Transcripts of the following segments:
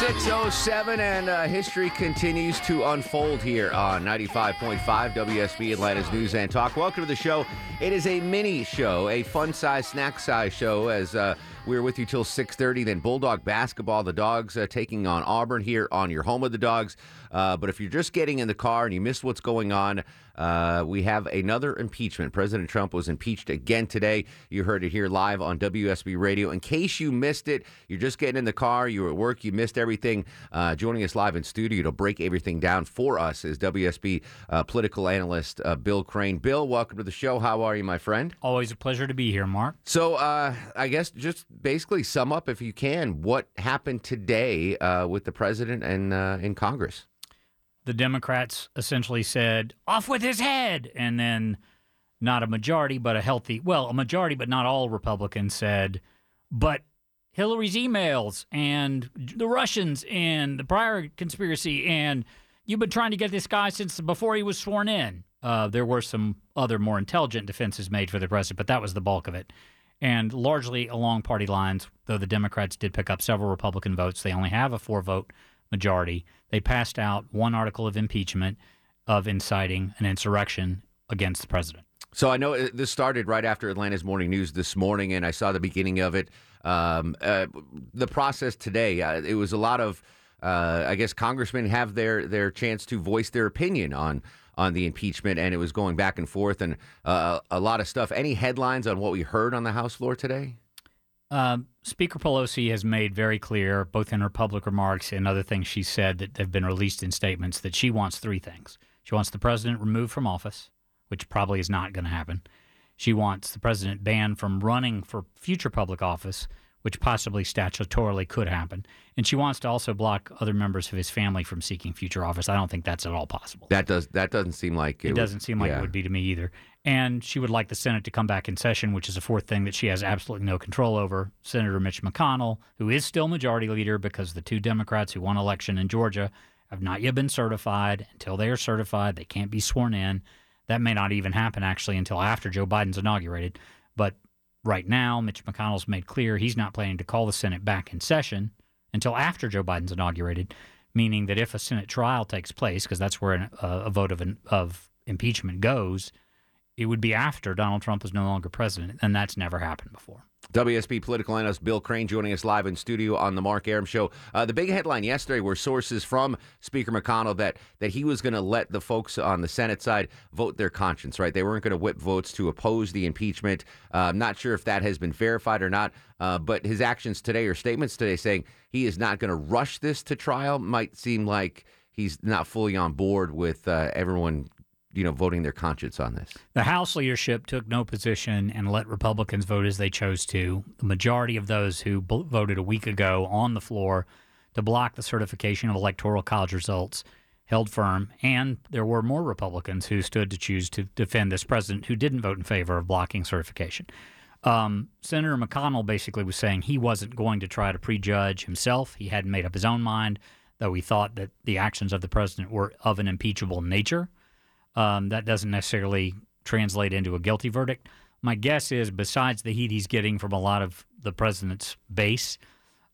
607 and uh, history continues to unfold here on 95.5 WSB Atlanta's News and Talk. Welcome to the show. It is a mini show, a fun size, snack size show as uh, we're with you till 6.30. Then Bulldog basketball, the Dogs uh, taking on Auburn here on your home of the Dogs. Uh, but if you're just getting in the car and you missed what's going on, uh, we have another impeachment. President Trump was impeached again today. You heard it here live on WSB Radio. In case you missed it, you're just getting in the car, you were at work, you missed everything. Uh, joining us live in studio to break everything down for us is WSB uh, political analyst uh, Bill Crane. Bill, welcome to the show. How are you, my friend? Always a pleasure to be here, Mark. So, uh, I guess just basically sum up, if you can, what happened today uh, with the president and in Congress the Democrats essentially said, off with his head. And then not a majority, but a healthy, well, a majority, but not all Republicans said, but Hillary's emails and the Russians and the prior conspiracy, and you've been trying to get this guy since before he was sworn in. Uh, there were some other more intelligent defenses made for the president, but that was the bulk of it. And largely along party lines, though the Democrats did pick up several Republican votes, they only have a four vote majority, they passed out one article of impeachment of inciting an insurrection against the president. So I know uh, this started right after Atlanta's morning news this morning, and I saw the beginning of it. Um, uh, the process today, uh, it was a lot of, uh, I guess, congressmen have their their chance to voice their opinion on on the impeachment, and it was going back and forth and uh, a lot of stuff. Any headlines on what we heard on the House floor today? Uh, Speaker Pelosi has made very clear, both in her public remarks and other things she said that have been released in statements, that she wants three things. She wants the president removed from office, which probably is not going to happen. She wants the president banned from running for future public office, which possibly statutorily could happen. And she wants to also block other members of his family from seeking future office. I don't think that's at all possible. That does that doesn't seem like it, it doesn't seem like yeah. it would be to me either. And she would like the Senate to come back in session, which is a fourth thing that she has absolutely no control over. Senator Mitch McConnell, who is still majority leader because the two Democrats who won election in Georgia have not yet been certified. Until they are certified, they can't be sworn in. That may not even happen actually until after Joe Biden's inaugurated. But right now, Mitch McConnell's made clear he's not planning to call the Senate back in session until after Joe Biden's inaugurated, meaning that if a Senate trial takes place, because that's where an, uh, a vote of, an, of impeachment goes, it would be after Donald Trump is no longer president, and that's never happened before. WSB political analyst Bill Crane joining us live in studio on the Mark Arum Show. Uh, the big headline yesterday were sources from Speaker McConnell that that he was going to let the folks on the Senate side vote their conscience. Right, they weren't going to whip votes to oppose the impeachment. Uh, I'm not sure if that has been verified or not, uh, but his actions today or statements today saying he is not going to rush this to trial might seem like he's not fully on board with uh, everyone you know, voting their conscience on this. The House leadership took no position and let Republicans vote as they chose to. The majority of those who b- voted a week ago on the floor to block the certification of electoral college results held firm, and there were more Republicans who stood to choose to defend this president who didn't vote in favor of blocking certification. Um, Senator McConnell basically was saying he wasn't going to try to prejudge himself. He hadn't made up his own mind, though he thought that the actions of the president were of an impeachable nature. Um, that doesn't necessarily translate into a guilty verdict. My guess is, besides the heat he's getting from a lot of the president's base,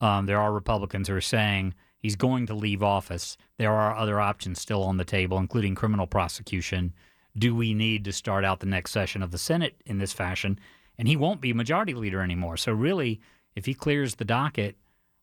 um, there are Republicans who are saying he's going to leave office. There are other options still on the table, including criminal prosecution. Do we need to start out the next session of the Senate in this fashion? And he won't be majority leader anymore. So really, if he clears the docket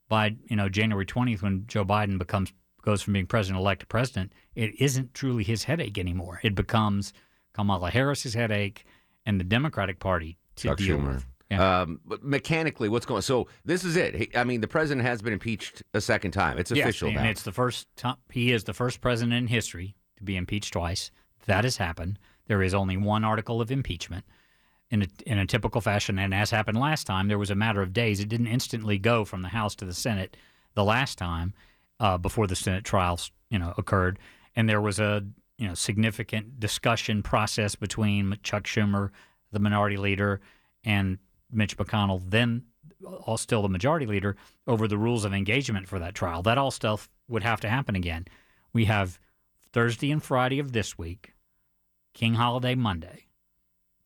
by you know January 20th, when Joe Biden becomes goes from being president elect to president, it isn't truly his headache anymore. It becomes Kamala Harris's headache and the Democratic Party to Chuck deal Schumer. with. Yeah. Um, but mechanically, what's going? So this is it. He, I mean, the president has been impeached a second time. It's official yes, and now. it's the first time he is the first president in history to be impeached twice. That has happened. There is only one article of impeachment. In a, in a typical fashion, and as happened last time, there was a matter of days. It didn't instantly go from the House to the Senate the last time uh, before the Senate trials, you know, occurred, and there was a you know significant discussion process between Chuck Schumer, the minority leader, and Mitch McConnell, then all still the majority leader, over the rules of engagement for that trial. That all stuff would have to happen again. We have Thursday and Friday of this week, King Holiday Monday.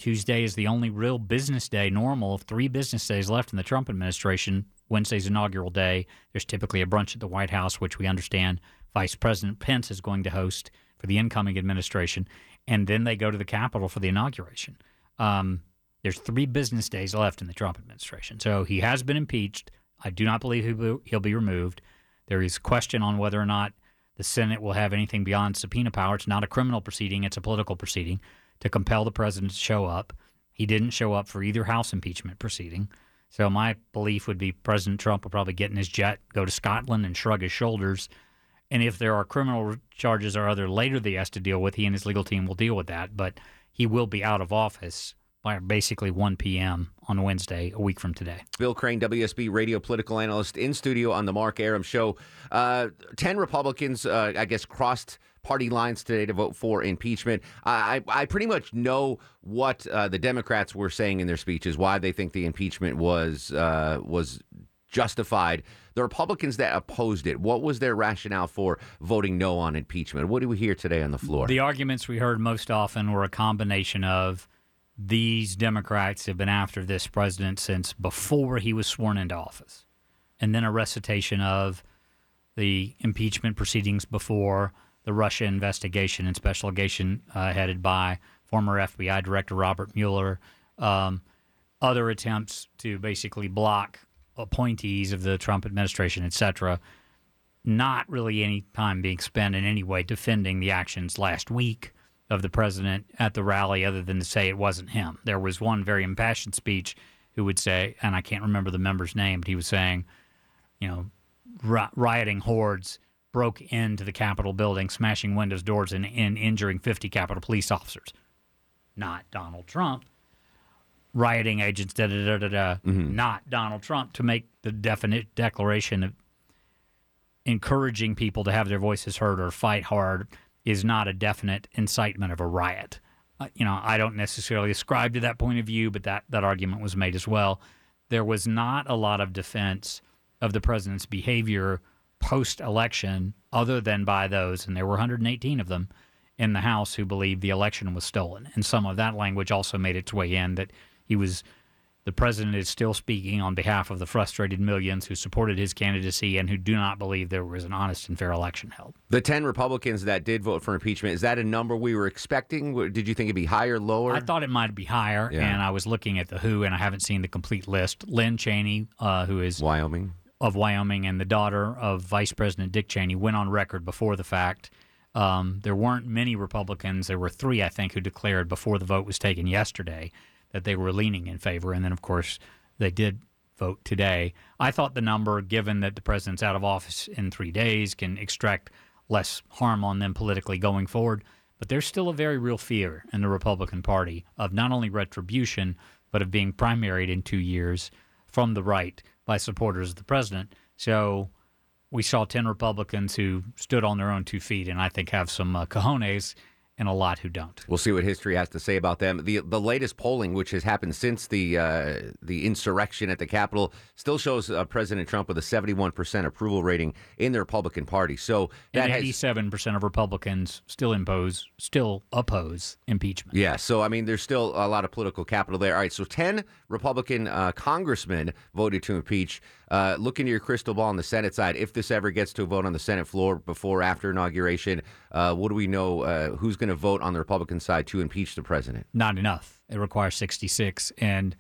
Tuesday is the only real business day, normal, of three business days left in the Trump administration. Wednesday's inaugural day. There's typically a brunch at the White House, which we understand Vice President Pence is going to host for the incoming administration. And then they go to the Capitol for the inauguration. Um, there's three business days left in the Trump administration. So he has been impeached. I do not believe he'll be, removed. There is question on whether or not the Senate will have anything beyond subpoena power. It's not a criminal proceeding, it's a political proceeding to compel the president to show up. He didn't show up for either House impeachment proceeding. So my belief would be President Trump will probably get in his jet, go to Scotland, and shrug his shoulders. And if there are criminal charges or other later that he has to deal with, he and his legal team will deal with that. But he will be out of office basically 1 p.m. on Wednesday, a week from today. Bill Crane, WSB radio political analyst, in studio on the Mark Arum Show. Uh, Ten Republicans, uh, I guess, crossed party lines today to vote for impeachment. I, I pretty much know what uh, the Democrats were saying in their speeches, why they think the impeachment was uh, was justified. The Republicans that opposed it, what was their rationale for voting no on impeachment? What do we hear today on the floor? The arguments we heard most often were a combination of these Democrats have been after this president since before he was sworn into office. And then a recitation of the impeachment proceedings before the Russia investigation and special investigation uh, headed by former FBI Director Robert Mueller. Um, other attempts to basically block appointees of the Trump administration, et cetera. Not really any time being spent in any way defending the actions last week of the president at the rally other than to say it wasn't him. There was one very impassioned speech who would say, and I can't remember the member's name, but he was saying, you know, rioting hordes broke into the Capitol building, smashing windows, doors, and, and injuring 50 Capitol police officers. Not Donald Trump. Rioting agents, da da da da da. Mm-hmm. Not Donald Trump to make the definite declaration of encouraging people to have their voices heard or fight hard is not a definite incitement of a riot. Uh, you know, I don't necessarily ascribe to that point of view, but that, that argument was made as well. There was not a lot of defense of the president's behavior post election, other than by those, and there were 118 of them in the House who believed the election was stolen. And some of that language also made its way in that he was the president is still speaking on behalf of the frustrated millions who supported his candidacy and who do not believe there was an honest and fair election held. The 10 Republicans that did vote for impeachment, is that a number we were expecting? Did you think it'd be higher, or lower? I thought it might be higher, yeah. and I was looking at the who, and I haven't seen the complete list. Lynn Cheney, uh, who is Wyoming. Of Wyoming, and the daughter of Vice President Dick Cheney, went on record before the fact. Um, there weren't many Republicans. There were three, I think, who declared before the vote was taken yesterday that they were leaning in favor. And then, of course, they did vote today. I thought the number, given that the president's out of office in three days, can extract less harm on them politically going forward. But there's still a very real fear in the Republican Party of not only retribution, but of being primaried in two years from the right by supporters of the president. So we saw 10 Republicans who stood on their own two feet and I think have some uh, cojones and a lot who don't. We'll see what history has to say about them. The the latest polling, which has happened since the uh, the insurrection at the Capitol, still shows uh, President Trump with a 71 percent approval rating in the Republican Party. So that 87 percent of Republicans still impose, still oppose impeachment. Yeah. So I mean, there's still a lot of political capital there. All right. So 10 Republican uh, congressmen voted to impeach. Uh, look into your crystal ball on the Senate side. If this ever gets to a vote on the Senate floor before after inauguration, uh, what do we know? Uh, who's going to vote on the Republican side to impeach the president? Not enough. It requires 66, and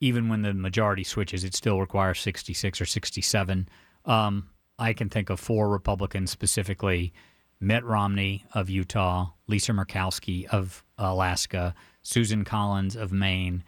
even when the majority switches, it still requires 66 or 67. Um, I can think of four Republicans specifically: Mitt Romney of Utah, Lisa Murkowski of Alaska, Susan Collins of Maine.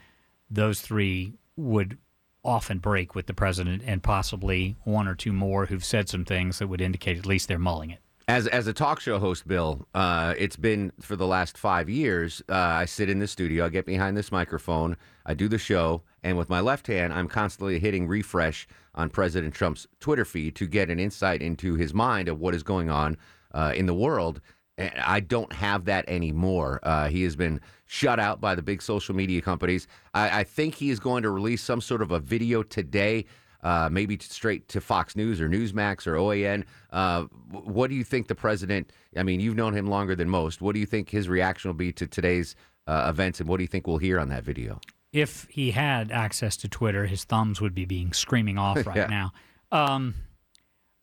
Those three would often break with the president and possibly one or two more who've said some things that would indicate at least they're mulling it. As as a talk show host, Bill, uh, it's been for the last five years. Uh, I sit in the studio, I get behind this microphone, I do the show, and with my left hand, I'm constantly hitting refresh on President Trump's Twitter feed to get an insight into his mind of what is going on uh, in the world. And I don't have that anymore. Uh, he has been shut out by the big social media companies. I, I think he is going to release some sort of a video today uh, maybe straight to Fox News or Newsmax or OAN. Uh, what do you think the president? I mean, you've known him longer than most. What do you think his reaction will be to today's uh, events, and what do you think we'll hear on that video? If he had access to Twitter, his thumbs would be being screaming off right yeah. now. Um,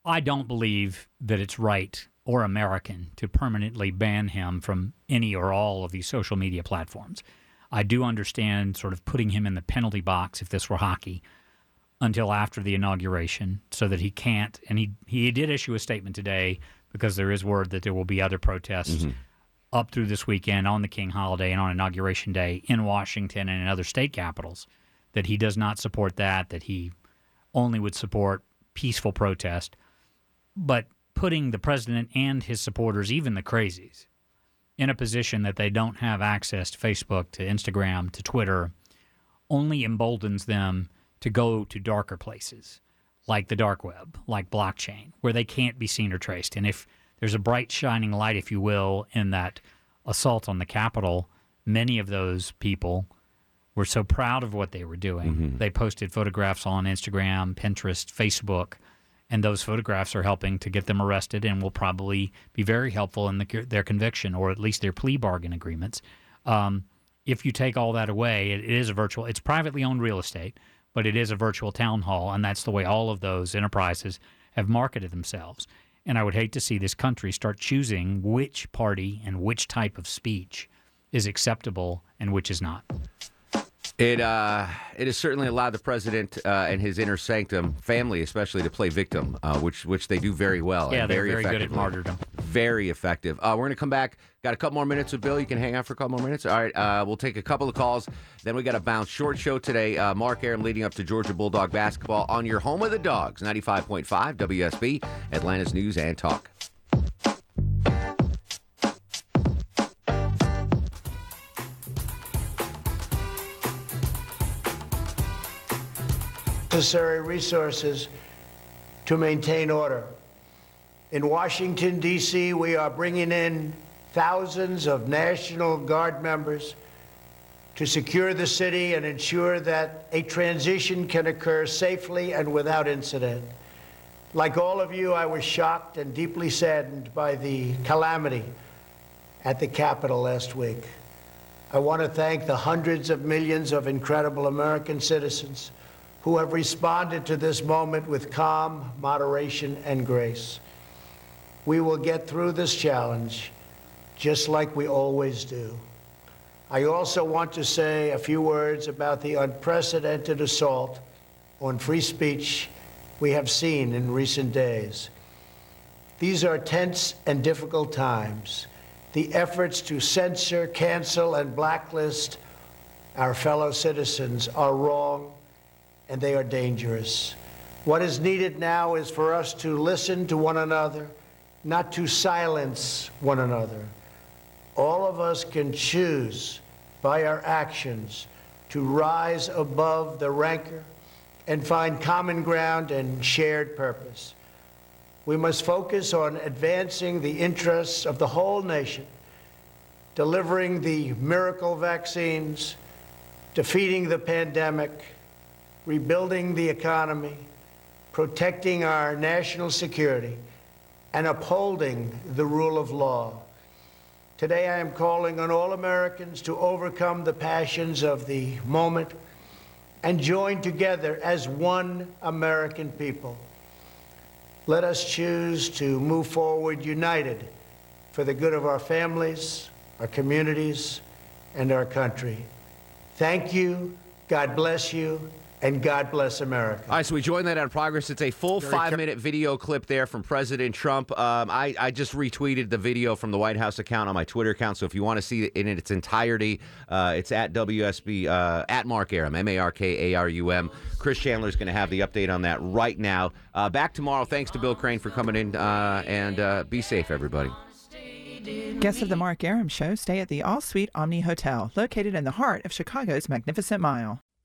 I don't believe that it's right or American to permanently ban him from any or all of these social media platforms. I do understand sort of putting him in the penalty box if this were hockey until after the inauguration so that he can't. And he, he did issue a statement today because there is word that there will be other protests mm-hmm. up through this weekend on the King holiday and on Inauguration Day in Washington and in other state capitals. That he does not support that, that he only would support peaceful protest. But putting the president and his supporters, even the crazies, in a position that they don't have access to Facebook, to Instagram, to Twitter, only emboldens them to go to darker places like the dark web, like blockchain, where they can't be seen or traced. And if there's a bright shining light, if you will, in that assault on the Capitol, many of those people were so proud of what they were doing. Mm-hmm. They posted photographs on Instagram, Pinterest, Facebook, and those photographs are helping to get them arrested and will probably be very helpful in the, their conviction or at least their plea bargain agreements. Um, if you take all that away, it, it is a virtual, it's privately owned real estate but it is a virtual town hall, and that's the way all of those enterprises have marketed themselves. And I would hate to see this country start choosing which party and which type of speech is acceptable and which is not. It uh, it has certainly allowed the president uh, and his inner sanctum family, especially, to play victim, uh, which which they do very well. Yeah, they're very, very good at martyrdom. Very effective. Uh, we're going to come back. Got a couple more minutes with Bill. You can hang out for a couple more minutes. All right, uh, we'll take a couple of calls. Then we got a bounce short show today. Uh, Mark Arum leading up to Georgia Bulldog basketball on your home of the dogs, ninety five point five WSB, Atlanta's News and Talk. necessary resources to maintain order. In Washington, D.C., we are bringing in thousands of National Guard members to secure the city and ensure that a transition can occur safely and without incident. Like all of you, I was shocked and deeply saddened by the calamity at the Capitol last week. I want to thank the hundreds of millions of incredible American citizens who have responded to this moment with calm, moderation, and grace. We will get through this challenge just like we always do. I also want to say a few words about the unprecedented assault on free speech we have seen in recent days. These are tense and difficult times. The efforts to censor, cancel, and blacklist our fellow citizens are wrong and they are dangerous. What is needed now is for us to listen to one another, not to silence one another. All of us can choose by our actions to rise above the rancor and find common ground and shared purpose. We must focus on advancing the interests of the whole nation, delivering the miracle vaccines, defeating the pandemic rebuilding the economy, protecting our national security, and upholding the rule of law. Today, I am calling on all Americans to overcome the passions of the moment and join together as one American people. Let us choose to move forward united for the good of our families, our communities, and our country. Thank you. God bless you and God bless America. All right, so we joined that on progress. It's a full five minute video clip there from President Trump. Um, I, I just retweeted the video from the White House account on my Twitter account. So if you want to see it in its entirety, uh, it's at WSB, uh, at Mark Arum, M A R K A R U M. Chris Chandler is going to have the update on that right now. Uh, back tomorrow. Thanks to Bill Crane for coming in, uh, and uh, be safe, everybody. Guests of the Mark Arum Show stay at the All Suite Omni Hotel, located in the heart of Chicago's Magnificent Mile.